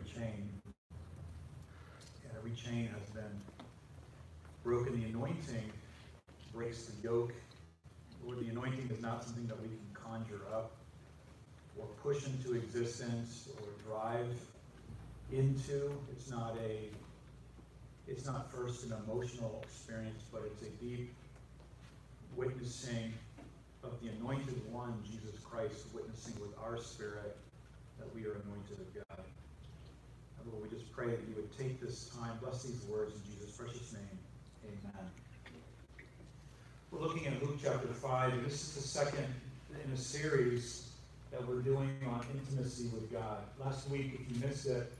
every chain. And every chain has been broken. The anointing breaks the yoke. Lord, the anointing is not something that we can conjure up or push into existence or drive into. It's not a it's not first an emotional experience, but it's a deep witnessing of the anointed one, Jesus Christ, witnessing with our spirit that we are anointed of God. Lord, we just pray that you would take this time, bless these words in Jesus' precious name. Amen. We're looking at Luke chapter 5, and this is the second in a series that we're doing on intimacy with God. Last week, if you missed it,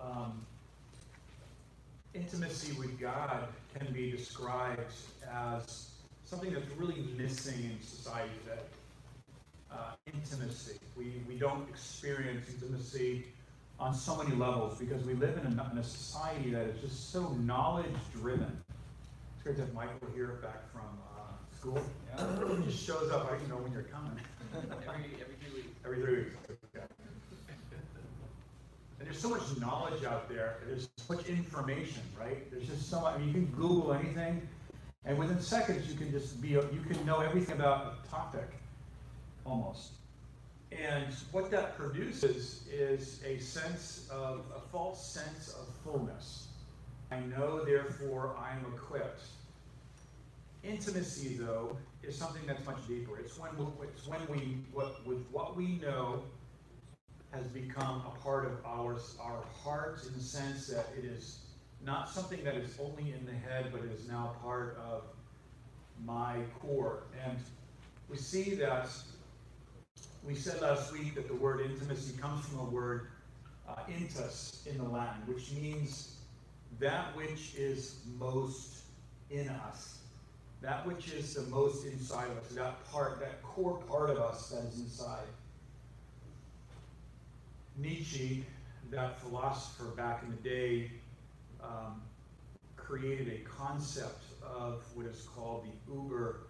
um, intimacy with God can be described as something that's really missing in society today. Uh, intimacy. We, we don't experience intimacy on so many levels because we live in a, in a society that is just so knowledge driven. It's great to have Michael here back from uh, school. Yeah. He just shows up. I don't know when you're coming. every, every three weeks. Every three weeks. Okay. And there's so much knowledge out there. There's so much information, right? There's just so much. I mean, you can Google anything, and within seconds you can just be. You can know everything about a topic, almost. And what that produces is a sense of a false sense of fullness. I know, therefore, I am equipped. Intimacy, though, is something that's much deeper. It's when it's when we what with what we know has become a part of our, our hearts in the sense that it is not something that is only in the head, but is now part of my core. And we see that, we said last week that the word intimacy comes from a word uh, intus in the Latin, which means that which is most in us. That which is the most inside of us, that part, that core part of us that is inside. Nietzsche, that philosopher back in the day, um, created a concept of what is called the uber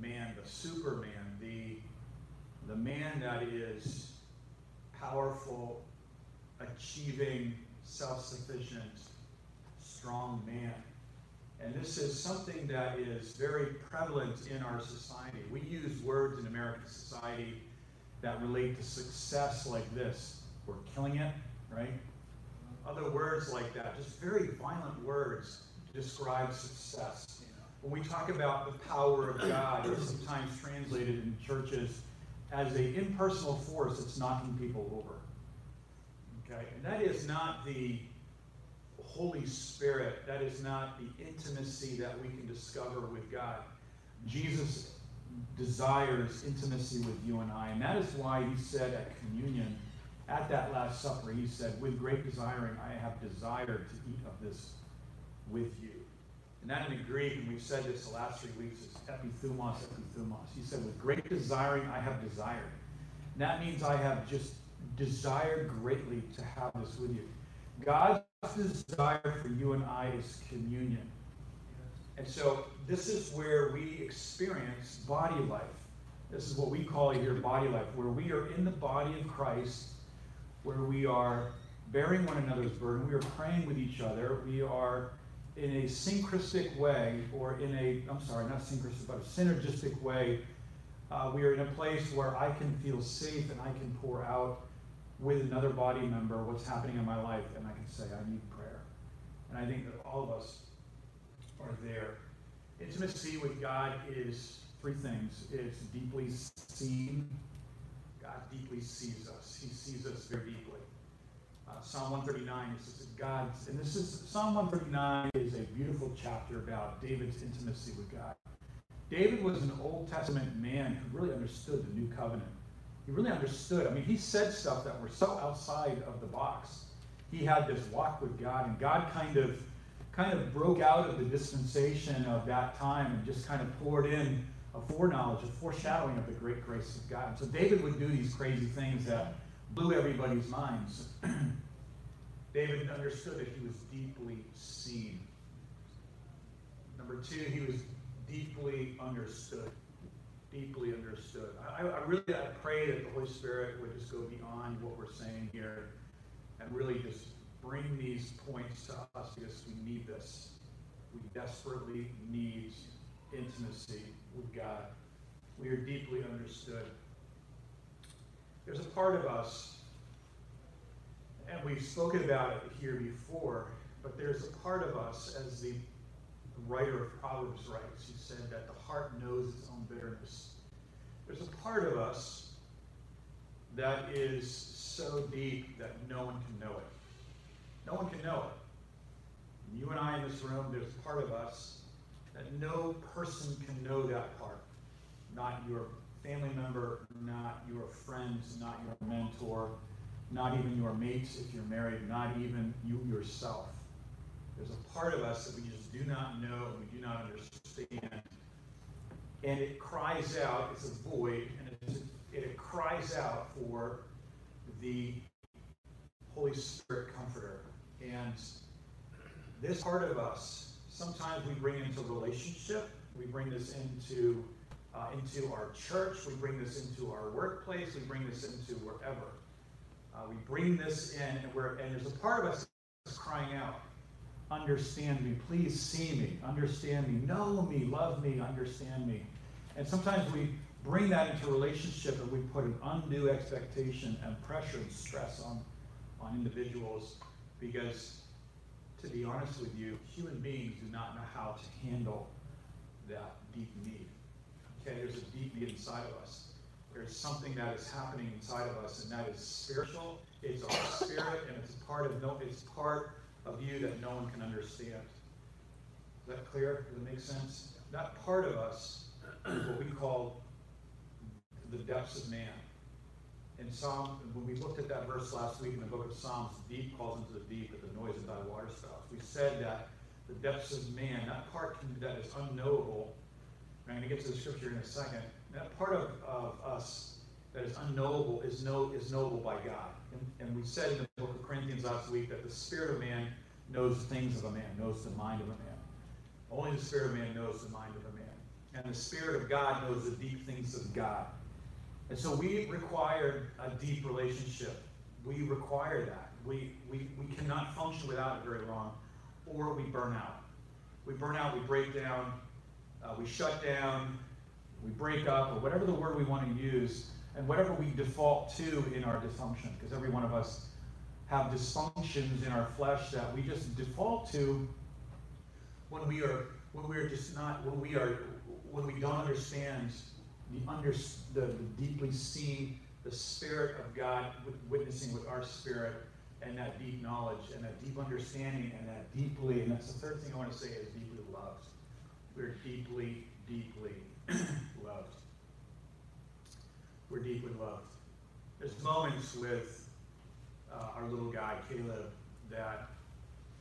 man, the superman, the, the man that is powerful, achieving, self sufficient, strong man. And this is something that is very prevalent in our society. We use words in American society that relate to success like this we're killing it, right? Other words like that, just very violent words to describe success. When we talk about the power of God, it's sometimes translated in churches as an impersonal force that's knocking people over. Okay? And that is not the Holy Spirit. That is not the intimacy that we can discover with God. Jesus desires intimacy with you and I. And that is why he said at communion, at that Last Supper, he said, With great desiring, I have desired to eat of this with you. And that in the Greek, and we've said this the last three weeks, is epithumos, epithumos. He said, With great desiring, I have desired. And that means I have just desired greatly to have this with you. God's desire for you and I is communion. And so this is where we experience body life. This is what we call here body life, where we are in the body of Christ where we are bearing one another's burden, we are praying with each other, we are in a synchristic way, or in a, I'm sorry, not synchristic, but a synergistic way, uh, we are in a place where I can feel safe and I can pour out with another body member what's happening in my life, and I can say, I need prayer. And I think that all of us are there. Intimacy with God is three things it's deeply seen, God deeply sees us. He sees us very deeply. Uh, Psalm 139 says that God's, and this is Psalm 139 is a beautiful chapter about David's intimacy with God. David was an Old Testament man who really understood the new covenant. He really understood. I mean, he said stuff that were so outside of the box. He had this walk with God, and God kind of kind of broke out of the dispensation of that time and just kind of poured in a foreknowledge, a foreshadowing of the great grace of God. And so David would do these crazy things that blew everybody's minds. David understood that he was deeply seen. Number two, he was deeply understood. Deeply understood. I, I really I pray that the Holy Spirit would just go beyond what we're saying here and really just bring these points to us because we need this. We desperately need intimacy with God. We are deeply understood. There's a part of us, and we've spoken about it here before, but there's a part of us, as the writer of Proverbs writes, who said that the heart knows its own bitterness. There's a part of us that is so deep that no one can know it. No one can know it. And You and I in this room, there's a part of us that no person can know that part. Not your family member, not your friends, not your mentor, not even your mates if you're married, not even you yourself. There's a part of us that we just do not know, we do not understand. And it cries out, it's a void, and it, it cries out for the Holy Spirit Comforter. And this part of us, sometimes we bring into relationship, we bring this into uh, into our church, we bring this into our workplace, we bring this into wherever. Uh, we bring this in, and, we're, and there's a part of us crying out, understand me, please see me, understand me, know me, love me, understand me. And sometimes we bring that into relationship and we put an undue expectation and pressure and stress on, on individuals because, to be honest with you, human beings do not know how to handle that deep need. Okay, there's a deep need inside of us. There's something that is happening inside of us, and that is spiritual. It's our spirit, and it's part of no. It's part of you that no one can understand. Is that clear? Does it make sense? That part of us is what we call the depths of man. In Psalm, when we looked at that verse last week in the book of Psalms, deep calls into the deep at the noise of thy waterspouts. We said that the depths of man, that part that is unknowable, I'm going to get to the scripture in a second. That part of, of us that is unknowable is, know, is knowable by God. And, and we said in the book of Corinthians last week that the spirit of man knows the things of a man, knows the mind of a man. Only the spirit of man knows the mind of a man. And the spirit of God knows the deep things of God. And so we require a deep relationship. We require that. We, we, we cannot function without it very long, or we burn out. We burn out, we break down, uh, we shut down, we break up, or whatever the word we want to use, and whatever we default to in our dysfunction, because every one of us have dysfunctions in our flesh that we just default to when we are when we are just not when we are when we don't understand the under the, the deeply seeing the spirit of God witnessing with our spirit and that deep knowledge and that deep understanding and that deeply and that's the third thing I want to say is deeply loved. We're deeply, deeply loved. We're deeply loved. There's moments with uh, our little guy, Caleb, that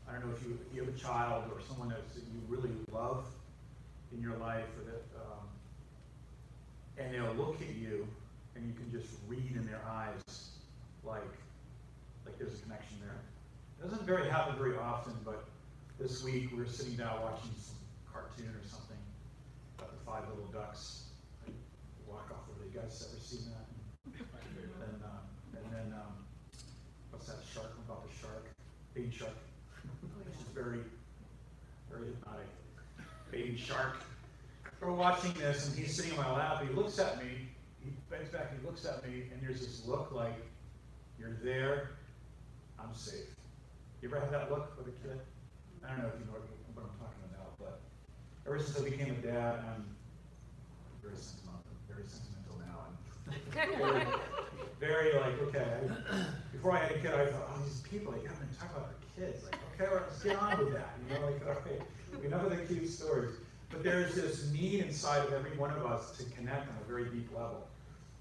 I don't know if you, if you have a child or someone that you really love in your life, or that, um, and they'll look at you, and you can just read in their eyes, like, like there's a connection there. It doesn't very happen very often, but this week we were sitting down watching cartoon or something about the five little ducks. walk off of it. You guys ever seen that? and, uh, and then, um, what's that shark about the shark? Baby shark. Which is very, very hypnotic. Baby shark. We're watching this, and he's sitting in my lap. He looks at me. He bends back. He looks at me, and there's this look like, "You're there. I'm safe." You ever have that look with a kid? I don't know if you know what I'm talking about, but ever since I became a dad, I'm very sentimental, very sentimental now. And very, very like, okay, before I had a kid, I thought, oh, these people, you haven't talk about their kids. Like, okay, let's get on with that. You know, like, okay, we know the cute stories. But there's this need inside of every one of us to connect on a very deep level.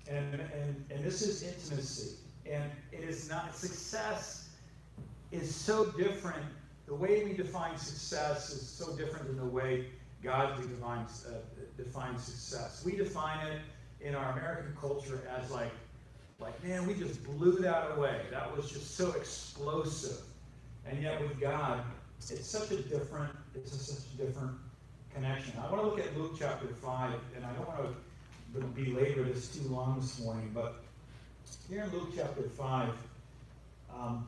And, and, and this is intimacy. And it is not, success is so different. The way we define success is so different than the way God defines, uh, defines success. We define it in our American culture as like, like, man, we just blew that away. That was just so explosive. And yet with God, it's such a different, it's a, such a different connection. I want to look at Luke chapter 5, and I don't want to belabor this too long this morning, but here in Luke chapter 5, um,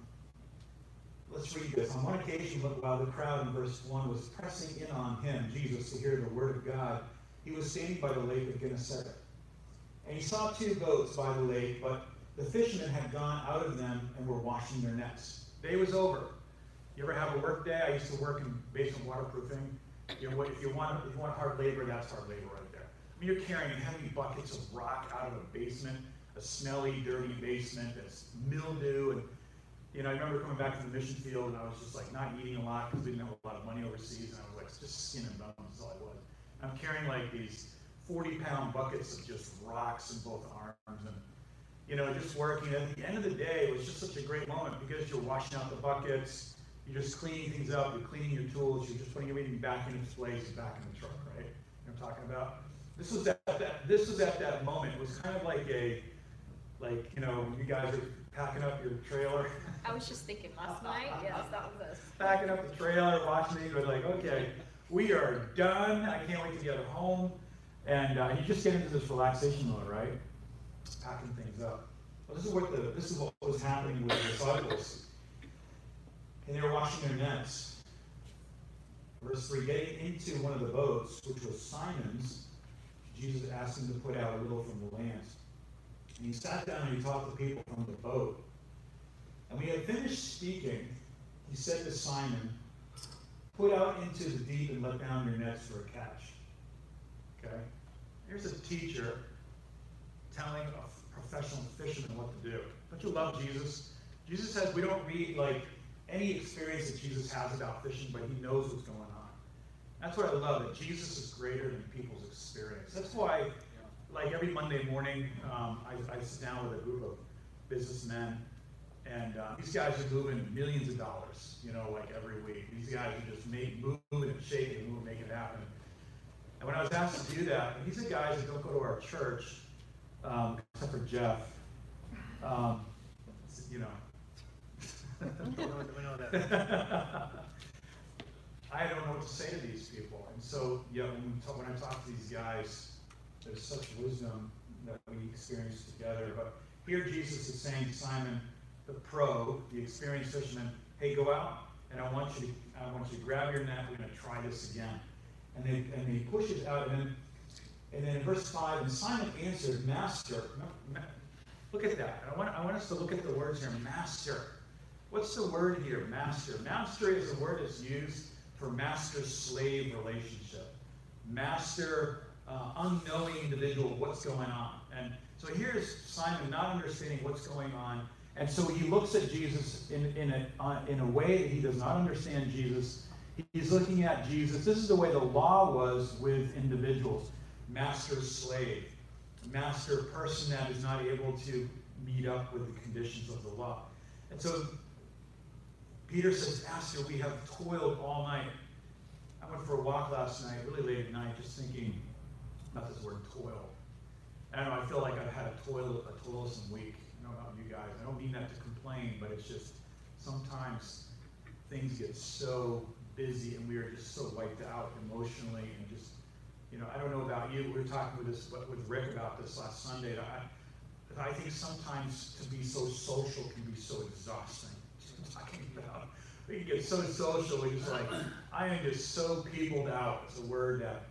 Let's read this. On one occasion, while the crowd in verse 1 was pressing in on him, Jesus, to hear the word of God, he was standing by the lake of Gennesaret. And he saw two boats by the lake, but the fishermen had gone out of them and were washing their nets. Day was over. You ever have a work day? I used to work in basement waterproofing. You know, if you want, if you want hard labor, that's hard labor right there. I mean, you're carrying heavy buckets of rock out of a basement, a smelly, dirty basement that's mildew. And, you know, I remember coming back from the mission field and I was just like not eating a lot because we didn't have a lot of money overseas. And I was like, just skin and bones is all I was. I'm carrying like these 40 pound buckets of just rocks in both arms and, you know, just working. At the end of the day, it was just such a great moment because you're washing out the buckets, you're just cleaning things up, you're cleaning your tools, you're just putting everything back in its place, back in the truck, right? You know I'm talking about? This was at that, this was at that moment. It was kind of like a, like, you know, you guys are packing up your trailer, I was just thinking last night, yes, that was us. packing up the trailer, watching these, we're like, okay, we are done. I can't wait to get home. And uh, you just get into this relaxation mode, right? Packing things up. Well, this is what the this is what was happening with the disciples, and they were washing their nets. Verse three: Getting into one of the boats, which was Simon's, Jesus asked him to put out a little from the land. And he sat down and he taught the people from the boat. And when he had finished speaking, he said to Simon, Put out into the deep and let down your nets for a catch. Okay? Here's a teacher telling a professional fisherman what to do. Don't you love Jesus? Jesus says we don't read like any experience that Jesus has about fishing, but he knows what's going on. That's what I love, that Jesus is greater than people's experience. That's why, like every Monday morning, um, I, I sit down with a group of businessmen and uh, these guys are moving millions of dollars, you know, like every week. These guys are just make, moving and shaking and moving, making it happen. And when I was asked to do that, these are guys that don't go to our church, um, except for Jeff. Um, you know. I don't know what to say to these people. And so, yeah, when, talk, when I talk to these guys, there's such wisdom that we experience together. But here Jesus is saying to Simon, the pro, the experienced fisherman, hey, go out and I want you to, I want you to grab your net. We're going to try this again. And they and they push it out. And and then in verse five, and Simon answered, Master. ma- ma- Look at that. I want I want us to look at the words here, Master. What's the word here, master? Master is a word that's used for master-slave relationship. Master, uh, unknowing individual, what's going on. And so here's Simon not understanding what's going on. And so he looks at Jesus in, in, a, uh, in a way that he does not understand Jesus. He's looking at Jesus. This is the way the law was with individuals master-slave, master-person that is not able to meet up with the conditions of the law. And so Peter says, Master, we have toiled all night. I went for a walk last night, really late at night, just thinking about this word toil. I don't know, I feel like I've had a toil, a toilsome week. I don't know about you guys. I don't mean that to complain, but it's just sometimes things get so busy and we are just so wiped out emotionally and just, you know, I don't know about you. We were talking with this with Rick about this last Sunday. I, I think sometimes to be so social can be so exhausting. Talking about. We can get so social, we just like, I am just so peopled out. It's a word that,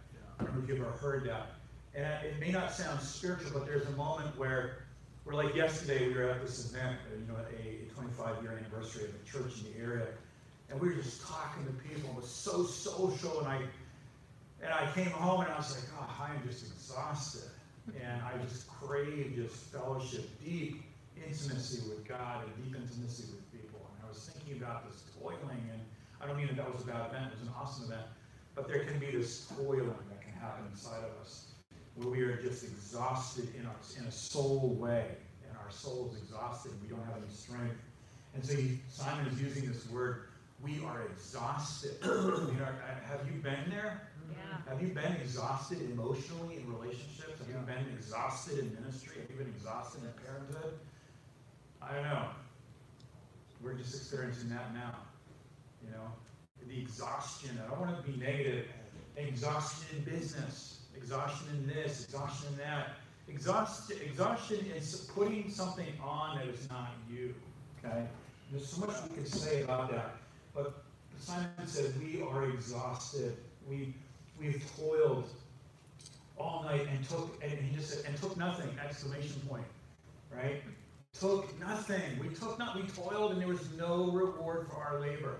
If you've ever heard that. And it may not sound spiritual, but there's a moment where, we're like yesterday, we were at this event, you know, a 25 year anniversary of a church in the area. And we were just talking to people. It was so social. And I, and I came home and I was like, oh, I am just exhausted. And I just crave just fellowship, deep intimacy with God and deep intimacy with people. And I was thinking about this toiling, and I don't mean that that was a bad event, it was an awesome event, but there can be this toiling that happen inside of us where we are just exhausted in, our, in a soul way, and our soul is exhausted, and we don't have any strength. And so he, Simon is using this word, we are exhausted. you know, uh, have you been there? Yeah. Have you been exhausted emotionally in relationships? Have you been exhausted in ministry? Have you been exhausted in parenthood? I don't know. We're just experiencing that now. You know, the exhaustion. I don't want to be negative. Exhaustion in business, exhaustion in this, exhaustion in that. Exhaust, exhaustion is putting something on that is not you. Okay? There's so much we can say about that. But Simon said, we are exhausted. We, we've toiled all night and took, and he just said, and took nothing, exclamation point, right? Took nothing. We took not, we toiled and there was no reward for our labor.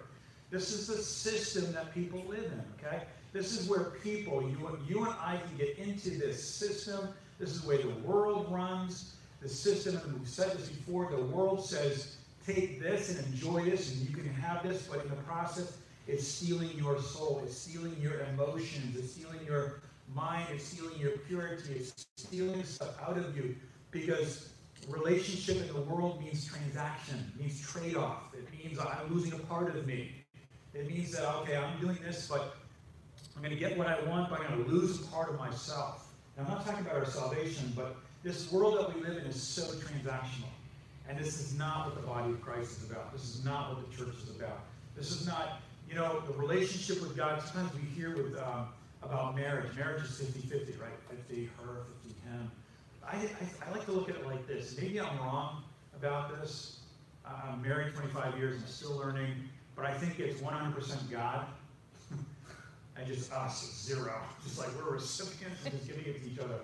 This is the system that people live in, okay? This is where people, you, you and I can get into this system. This is the way the world runs. The system, and we've said this before, the world says, take this and enjoy this and you can have this, but in the process, it's stealing your soul. It's stealing your emotions. It's stealing your mind. It's stealing your purity. It's stealing stuff out of you because relationship in the world means transaction, means trade-off. It means I'm losing a part of me. It means that, okay, I'm doing this, but I'm going to get what I want, but I'm going to lose a part of myself. And I'm not talking about our salvation, but this world that we live in is so transactional. And this is not what the body of Christ is about. This is not what the church is about. This is not, you know, the relationship with God. Sometimes we hear with um, about marriage. Marriage is 50-50, right? 50 her, 50 him. I, I, I like to look at it like this. Maybe I'm wrong about this. I'm married 25 years and still learning, but I think it's 100% God and just us, zero. Just like we're recipients and just giving it to each other.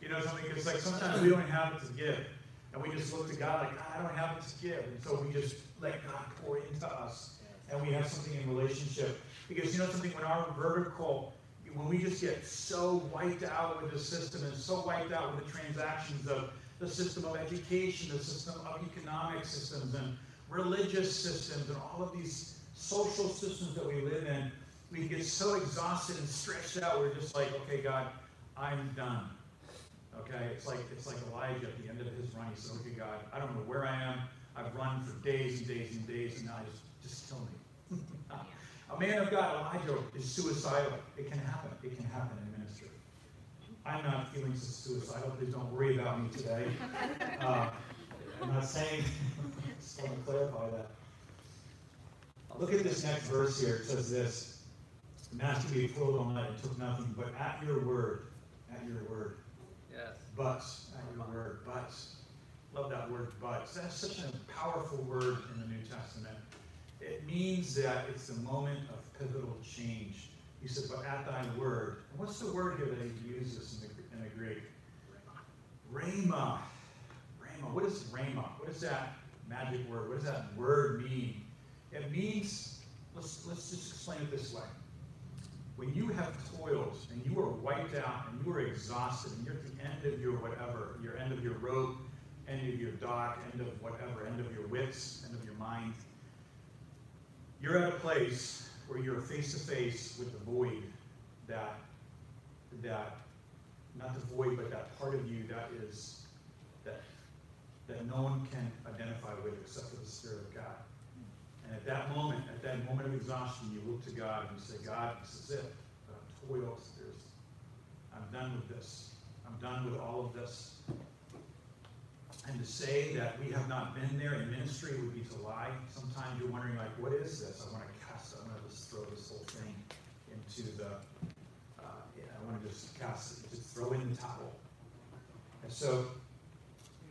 You know something? It's like sometimes we don't have it to give. And we just look to God like, I don't have it to give. And so we just let God pour into us. And we have something in relationship. Because you know something, when our vertical, when we just get so wiped out with the system and so wiped out with the transactions of the system of education, the system of economic systems and religious systems and all of these social systems that we live in, we get so exhausted and stretched out, we're just like, okay, God, I'm done. Okay, it's like it's like Elijah at the end of his run. He said, "Okay, God, I don't know where I am. I've run for days and days and days, and now just just kill me." a man of God, Elijah, is suicidal. It can happen. It can happen in ministry. I'm not feeling suicidal. Please don't worry about me today. Uh, I'm not saying. just want to clarify that. Look at this next verse here. It says this: "Master, we toiled all night and took nothing, but at your word, at your word." Yes. But, at your word, buts. Love that word, buts. That's such a powerful word in the New Testament. It means that it's a moment of pivotal change. He said, but at thy word. And what's the word here that he uses in the, in the Greek? Rhema. Rhema. What is Rhema? What is that magic word? What does that word mean? It means, let's, let's just explain it this way when you have toiled and you are wiped out and you are exhausted and you're at the end of your whatever, your end of your rope, end of your dock, end of whatever, end of your wits, end of your mind, you're at a place where you're face to face with the void that that not the void, but that part of you that is that that no one can identify with except for the Spirit of God. At that moment, at that moment of exhaustion, you look to God and you say, God, this is it. There's, I'm done with this. I'm done with all of this. And to say that we have not been there in ministry would be to lie. Sometimes you're wondering, like, what is this? I want to cast. I want to just throw this whole thing into the, uh, yeah, I want to just cast just throw in the towel. And so,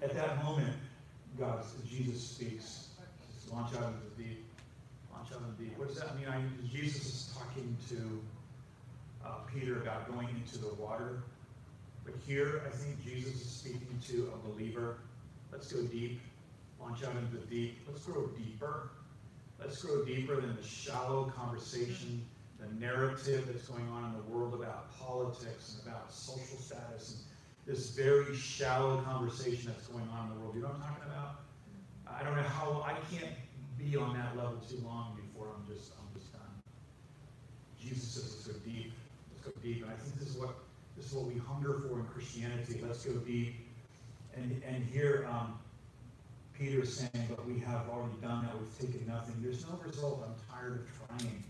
at that moment, God, Jesus speaks. Launch out into the deep. What does that mean? I, Jesus is talking to uh, Peter about going into the water. But here, I think Jesus is speaking to a believer. Let's go deep. Launch out into the deep. Let's grow deeper. Let's grow deeper than the shallow conversation, the narrative that's going on in the world about politics and about social status and this very shallow conversation that's going on in the world. You know what I'm talking about? I don't know how I can't be on that level too long before I'm just I'm just done. Jesus says, let's go deep. Let's go deep. And I think this is what this is what we hunger for in Christianity. Let's go deep. And and here um, Peter is saying, but we have already done that. We've taken nothing. There's no result. I'm tired of trying.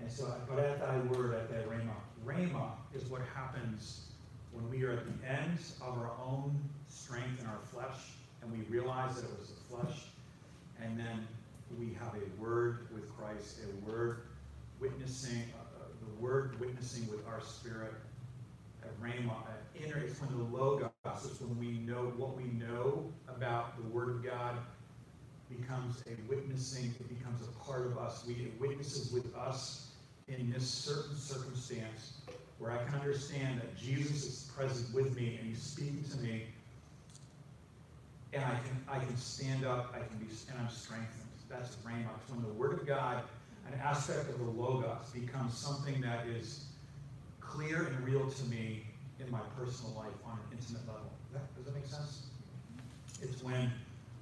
And so, but at thy word, at thy rhema, rhema is what happens when we are at the end of our own strength in our flesh, and we realize that it was the flesh, and then we have a word with Christ, a word witnessing, uh, uh, the word witnessing with our spirit, a rhema, an inner, it's when the logos, it's when we know what we know about the word of God becomes a witnessing, it becomes a part of us. We it witnesses with us in this certain circumstance where I can understand that Jesus is present with me and he's speaking to me. And I can I can stand up, I can be and I'm strengthened. That's rhema. It's when the word of God, an aspect of the logos, becomes something that is clear and real to me in my personal life on an intimate level. Does that, does that make sense? It's when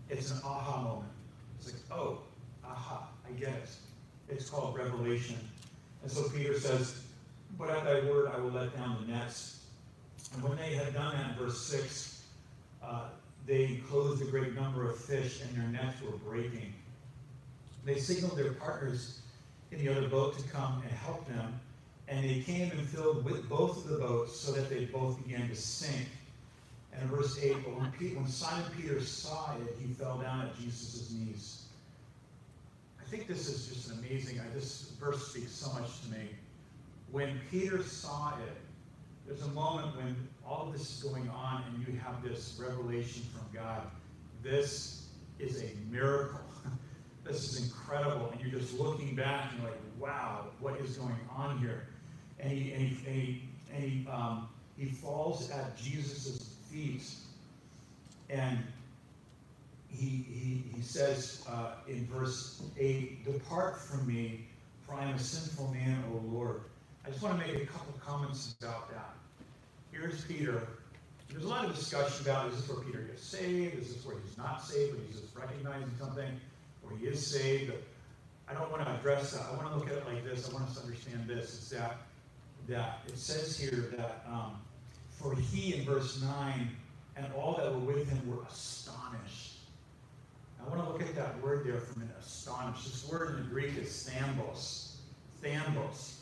it's an aha moment. It's like, oh, aha, I get it. It's called revelation. And so Peter says, But at thy word I will let down the nets. And when they had done that in verse 6, uh, they closed a great number of fish, and their nets were breaking. They signaled their partners in the other boat to come and help them, and they came and filled with both of the boats so that they both began to sink. And verse 8, but when, Peter, when Simon Peter saw it, he fell down at Jesus' knees. I think this is just amazing. I, this verse speaks so much to me. When Peter saw it, there's a moment when all of this is going on and you have this revelation from God. This is a miracle. this is incredible. And you're just looking back and you're like, wow, what is going on here? And he, and he, and he, and he, um, he falls at Jesus' feet and he, he, he says uh, in verse 8, Depart from me, for I am a sinful man, O Lord. I just want to make a couple of comments about that. Here's Peter. There's a lot of discussion about is this where Peter gets saved? Is this where he's not saved, but he's just recognizing something, or he is saved? I don't want to address that. I want to look at it like this. I want us to understand this. It's that that it says here that um, for he in verse 9 and all that were with him were astonished. I want to look at that word there from an astonished. This word in the Greek is thambos. Thambos.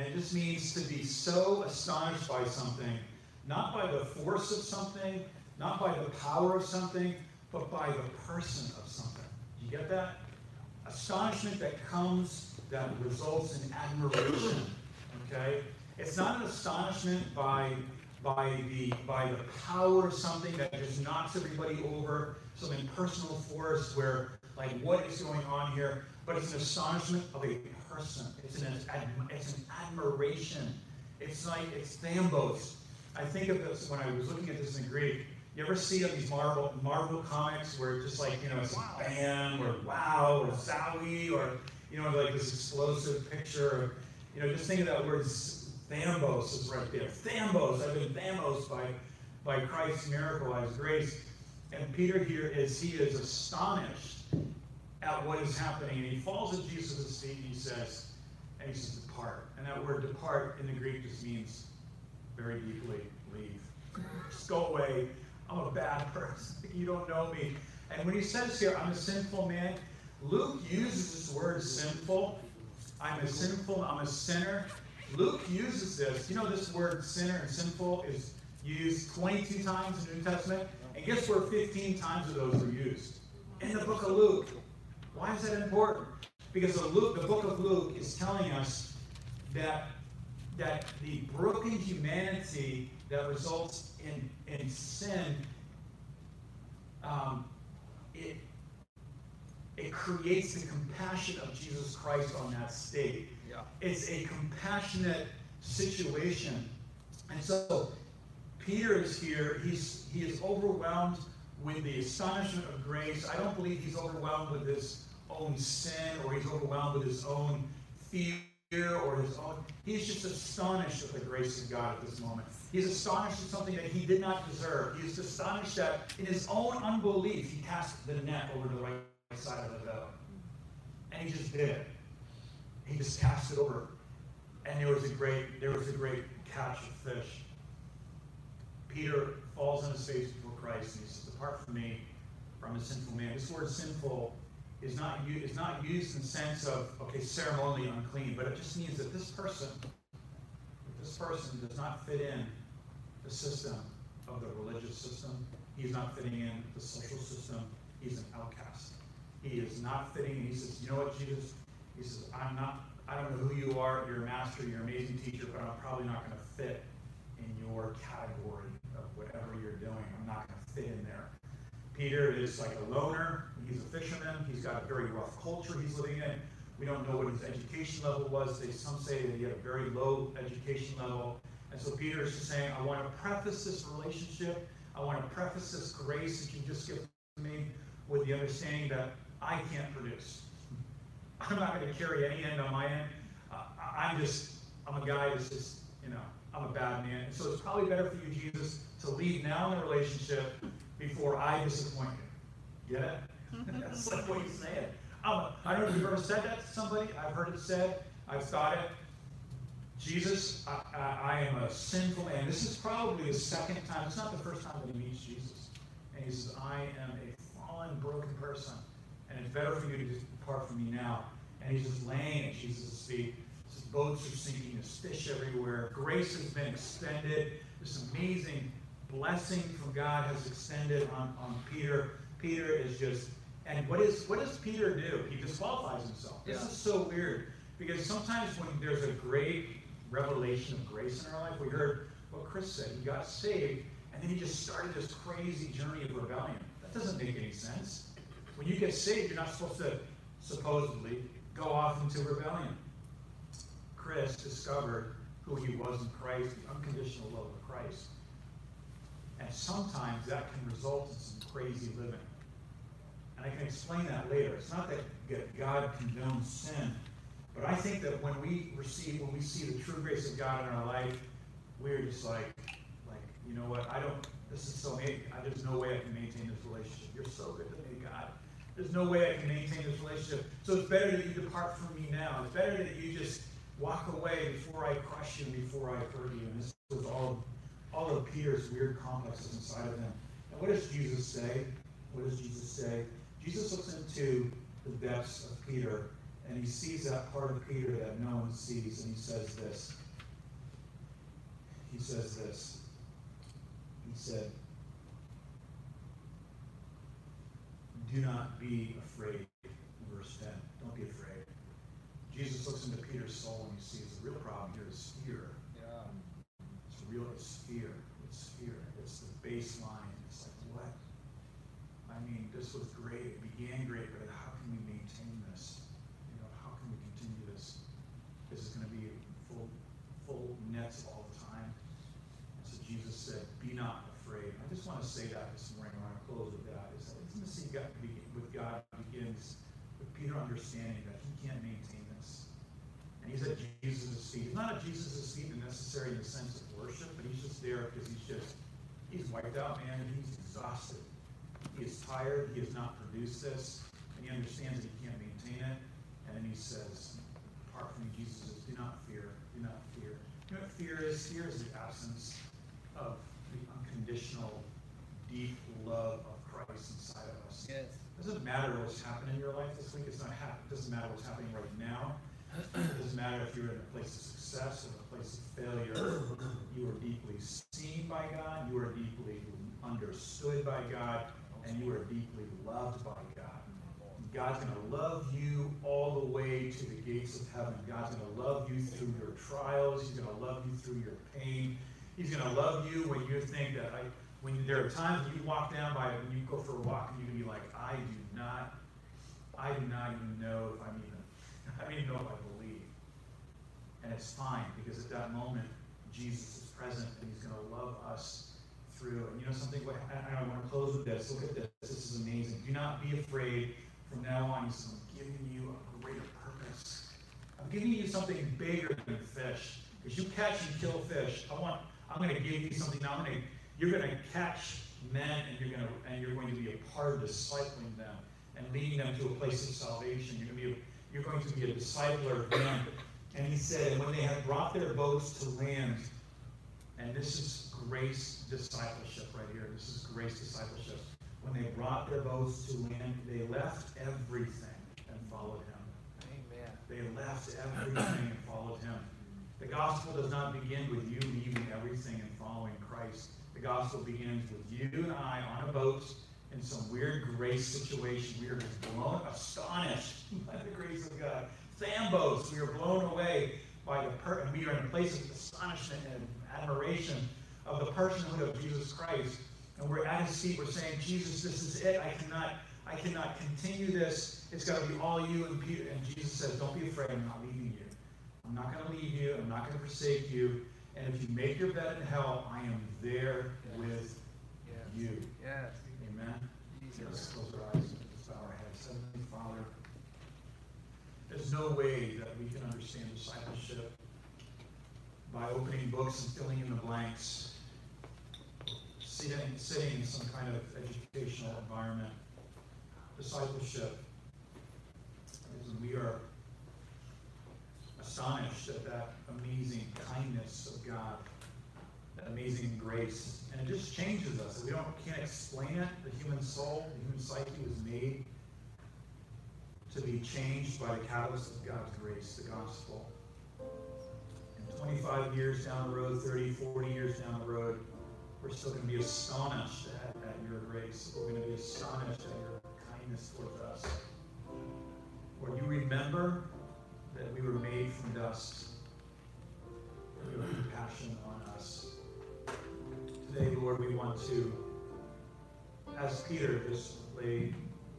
And it just means to be so astonished by something, not by the force of something, not by the power of something, but by the person of something. You get that? Astonishment that comes, that results in admiration. Okay? It's not an astonishment by by the by the power of something that just knocks everybody over, some impersonal force where like what is going on here, but it's an astonishment of a person. It's an it's an admiration. It's like it's thambos. I think of this when I was looking at this in Greek. You ever see of these Marvel Marvel comics where it's just like you know it's wow. bam or wow or zowie or you know like this explosive picture. Of, you know, just think of that word Thambos is right there. Thambos, I've been thambos by, by Christ's miracle, by his grace. And Peter here is, he is astonished at what is happening. And he falls at Jesus' feet and he says, and he says, depart. And that word depart in the Greek just means very deeply leave. Just go away. I'm a bad person. You don't know me. And when he says here, I'm a sinful man, Luke uses this word sinful. I'm a sinful, I'm a sinner. Luke uses this. You know, this word sinner and sinful is used 22 times in the New Testament. And guess where 15 times of those are used? In the book of Luke. Why is that important? Because the, Luke, the book of Luke is telling us that, that the broken humanity that results in, in sin, um, it, it creates the compassion of Jesus Christ on that state. Yeah. It's a compassionate situation. And so Peter is here. He's he is overwhelmed with the astonishment of grace. I don't believe he's overwhelmed with his own sin or he's overwhelmed with his own fear or his own. He's just astonished at the grace of God at this moment. He's astonished at something that he did not deserve. He's astonished that in his own unbelief, he cast the net over to the right side of the boat. And he just did it he just cast it over. And there was a great, there was a great catch of fish. Peter falls on his face before Christ and he says, Depart from me, for I'm a sinful man. This word sinful is not, is not used in the sense of, okay, ceremonially unclean, but it just means that this person, this person does not fit in the system of the religious system. He's not fitting in the social system. He's an outcast. He is not fitting. He says, you know what, Jesus? He says, I'm not, I don't know who you are, you're a master, you're an amazing teacher, but I'm probably not going to fit in your category of whatever you're doing. I'm not going to fit in there. Peter is like a loner. he's a fisherman, he's got a very rough culture he's living in. We don't know what his education level was. They, some say that he had a very low education level. And so Peter is just saying, I want to preface this relationship. I want to preface this grace that you just give to me with the understanding that I can't produce. I'm not going to carry any end on my end. Uh, I'm just, I'm a guy that's just, you know, I'm a bad man. And so it's probably better for you, Jesus, to leave now in the relationship before I disappoint you. Get it? That's like what. I'm a, I don't know if you've ever said that to somebody. I've heard it said. I've thought it. Jesus, I, I, I am a sinful man. This is probably the second time. It's not the first time that he meets Jesus. And he says, I am a fallen, broken person. And it's better for you to depart from me now. And he's just laying at Jesus' feet. Boats are sinking. There's fish everywhere. Grace has been extended. This amazing blessing from God has extended on, on Peter. Peter is just, and what is what does Peter do? He disqualifies himself. This Yeah. is so weird because sometimes when there's a great revelation of grace in our life, we heard what Chris said. He got saved, and then he just started this crazy journey of rebellion. That doesn't make any sense. When you get saved, you're not supposed to supposedly go off into rebellion. Chris discovered who he was in Christ, the unconditional love of Christ. And sometimes that can result in some crazy living. And I can explain that later. It's not that God condones sin, but I think that when we receive, when we see the true grace of God in our life, we're just like, like, you know what? I don't. This is so. There's no way I can maintain this relationship. You're so good to me, God. There's no way I can maintain this relationship. So it's better that you depart from me now. It's better that you just walk away before I crush you, before I hurt you. And this was all, all of Peter's weird complexes inside of him. And what does Jesus say? What does Jesus say? Jesus looks into the depths of Peter, and he sees that part of Peter that no one sees, and he says this. He says this. He said, Do not be afraid. Verse 10. Don't be afraid. Looks into Peter's soul and he sees the real problem here is fear. Yeah. It's real, it's fear. It's fear. It's the baseline. It's like, what? I mean, this was great. It began great, but how can we maintain this? You know, how can we continue this? This is going to be full, full nets all the time. And so Jesus said, be not afraid. I just want to say that this morning. I want to close with that. Is that intimacy with God begins with Peter understanding that he can't maintain this. And he's at Jesus' feet. He's not at Jesus' feet in necessarily in the necessary sense of worship, but he's just there because he's just, he's wiped out, man, and he's exhausted. He is tired. He has not produced this, and he understands that he can't maintain it. And then he says, apart from me, Jesus says, do not fear, do not fear. You know what fear is? Fear is the absence of the unconditional, deep love of Christ inside of us. Yes. Doesn't matter what's happening in your life this week. It's not happening. Doesn't matter what's happening right now. It doesn't matter if you're in a place of success or a place of failure. You are deeply seen by God. You are deeply understood by God, and you are deeply loved by God. God's going to love you all the way to the gates of heaven. God's going to love you through your trials. He's going to love you through your pain. He's going to love you when you think that I, when there are times you walk down by, when you go for a walk, and you can be like, I do not, I do not even know if I'm even, I don't even know if I believe. And it's fine, because at that moment, Jesus is present, and he's going to love us through. And you know something, and I want to close with this. Look at this. This is amazing. Do not be afraid. From now on, he says, I'm giving you a greater purpose. I'm giving you something bigger than fish. Because you catch and kill fish. I want, I'm going to give you something. Now I'm going to, you're going to catch men and you're going to, and you're going to be a part of discipling them and leading them to a place of salvation. You're going to be, a, you're going to be a discipler of them. And he said, and when they had brought their boats to land, and this is grace discipleship right here. This is grace discipleship. When they brought their boats to land, they left everything and followed him. Amen. They left everything and followed him. The gospel does not begin with you leaving everything and following Christ. The gospel begins with you and I on a boat in some weird grace situation. We are just blown, astonished by the grace of God. Thambos, we are blown away by the per- and we are in a place of astonishment and admiration of the personhood of Jesus Christ. And we're at his feet, we're saying, Jesus, this is it. I cannot, I cannot continue this. It's got to be all you and Peter. And Jesus says, Don't be afraid. I'm not leaving you. I'm not going to leave you. I'm not going to forsake you. And if you make your bed in hell, I am there with Yes. you. Yes. Amen. Let's close our eyes and bow our heads. Heavenly Father, there's no way that we can understand discipleship by opening books and filling in the blanks, sitting, sitting in some kind of educational environment. Discipleship is we are astonished at that amazing kindness of God, amazing grace, and it just changes us. We don't can't explain it. The human soul, the human psyche was made to be changed by the catalyst of God's grace, the gospel. And 25 years down the road, 30, 40 years down the road, we're still going to be astonished at, at your grace. We're going to be astonished at your kindness towards us. Lord, you remember that we were made from dust. And you have compassion on. Today, Lord, we want to, as Peter just lay,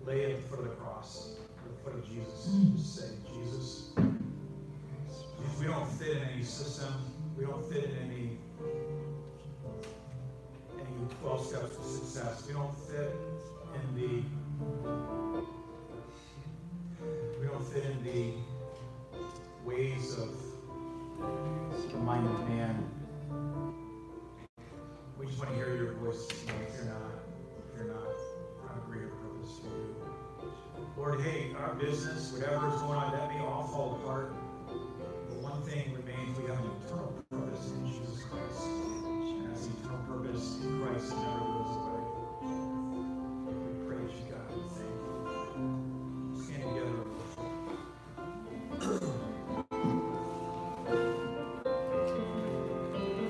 lay at the foot of the cross, at the foot of Jesus, just say, Jesus, Jesus, we don't fit in any system. We don't fit in any any 12 steps to success. We don't fit in the we don't fit in the ways of the mind of man want to hear your voice If You're not, if you're not I agree with this you. Lord, hey, our business, whatever is going on, that may all fall apart. But one thing remains, we have an eternal purpose in Jesus Christ. And that's eternal purpose in Christ and